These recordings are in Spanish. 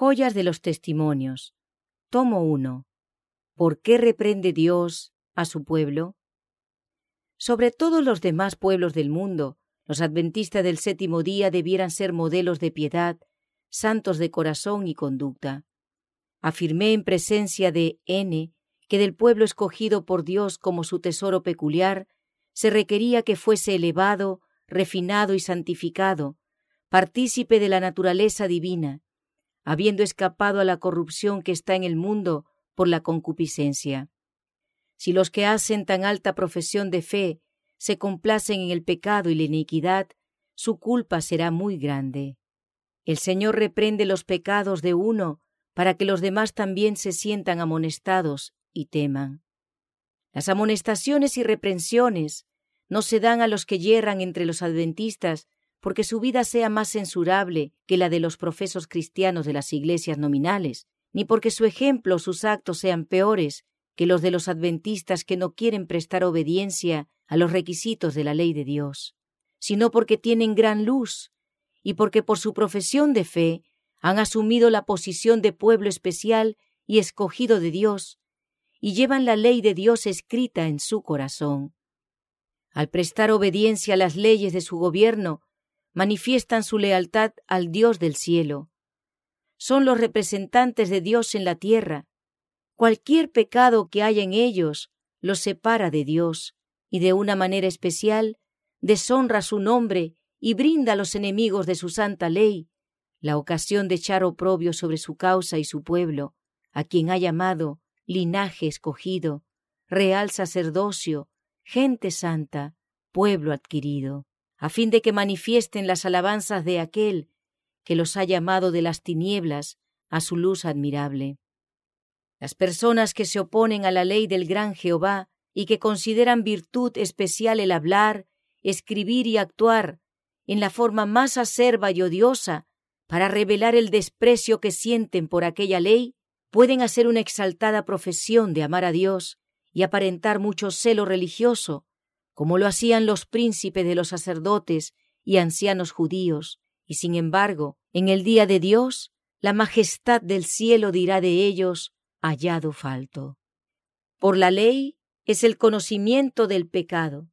Joyas de los Testimonios. Tomo 1. ¿Por qué reprende Dios a su pueblo? Sobre todos los demás pueblos del mundo, los adventistas del séptimo día debieran ser modelos de piedad, santos de corazón y conducta. Afirmé en presencia de N que del pueblo escogido por Dios como su tesoro peculiar, se requería que fuese elevado, refinado y santificado, partícipe de la naturaleza divina, habiendo escapado a la corrupción que está en el mundo por la concupiscencia. Si los que hacen tan alta profesión de fe se complacen en el pecado y la iniquidad, su culpa será muy grande. El Señor reprende los pecados de uno para que los demás también se sientan amonestados y teman. Las amonestaciones y reprensiones no se dan a los que yerran entre los adventistas porque su vida sea más censurable que la de los profesos cristianos de las iglesias nominales, ni porque su ejemplo o sus actos sean peores que los de los adventistas que no quieren prestar obediencia a los requisitos de la ley de Dios, sino porque tienen gran luz y porque por su profesión de fe han asumido la posición de pueblo especial y escogido de Dios, y llevan la ley de Dios escrita en su corazón. Al prestar obediencia a las leyes de su gobierno, manifiestan su lealtad al Dios del cielo. Son los representantes de Dios en la tierra. Cualquier pecado que haya en ellos los separa de Dios y de una manera especial deshonra su nombre y brinda a los enemigos de su santa ley la ocasión de echar oprobio sobre su causa y su pueblo, a quien ha llamado linaje escogido, real sacerdocio, gente santa, pueblo adquirido a fin de que manifiesten las alabanzas de aquel que los ha llamado de las tinieblas a su luz admirable. Las personas que se oponen a la ley del gran Jehová y que consideran virtud especial el hablar, escribir y actuar en la forma más acerba y odiosa para revelar el desprecio que sienten por aquella ley, pueden hacer una exaltada profesión de amar a Dios y aparentar mucho celo religioso, como lo hacían los príncipes de los sacerdotes y ancianos judíos, y sin embargo, en el día de Dios, la majestad del cielo dirá de ellos, hallado falto. Por la ley es el conocimiento del pecado.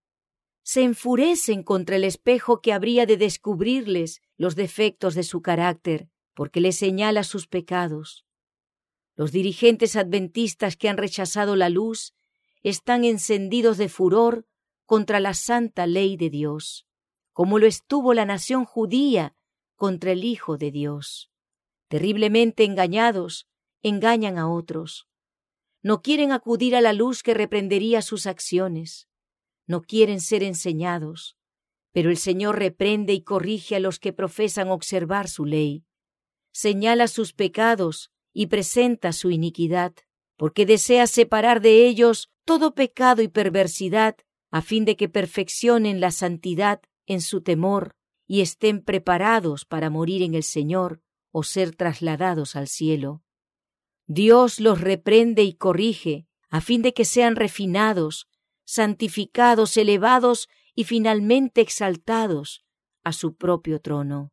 Se enfurecen contra el espejo que habría de descubrirles los defectos de su carácter, porque les señala sus pecados. Los dirigentes adventistas que han rechazado la luz están encendidos de furor contra la santa ley de Dios, como lo estuvo la nación judía contra el Hijo de Dios. Terriblemente engañados, engañan a otros. No quieren acudir a la luz que reprendería sus acciones. No quieren ser enseñados. Pero el Señor reprende y corrige a los que profesan observar su ley. Señala sus pecados y presenta su iniquidad, porque desea separar de ellos todo pecado y perversidad a fin de que perfeccionen la santidad en su temor y estén preparados para morir en el Señor o ser trasladados al cielo. Dios los reprende y corrige, a fin de que sean refinados, santificados, elevados y finalmente exaltados a su propio trono.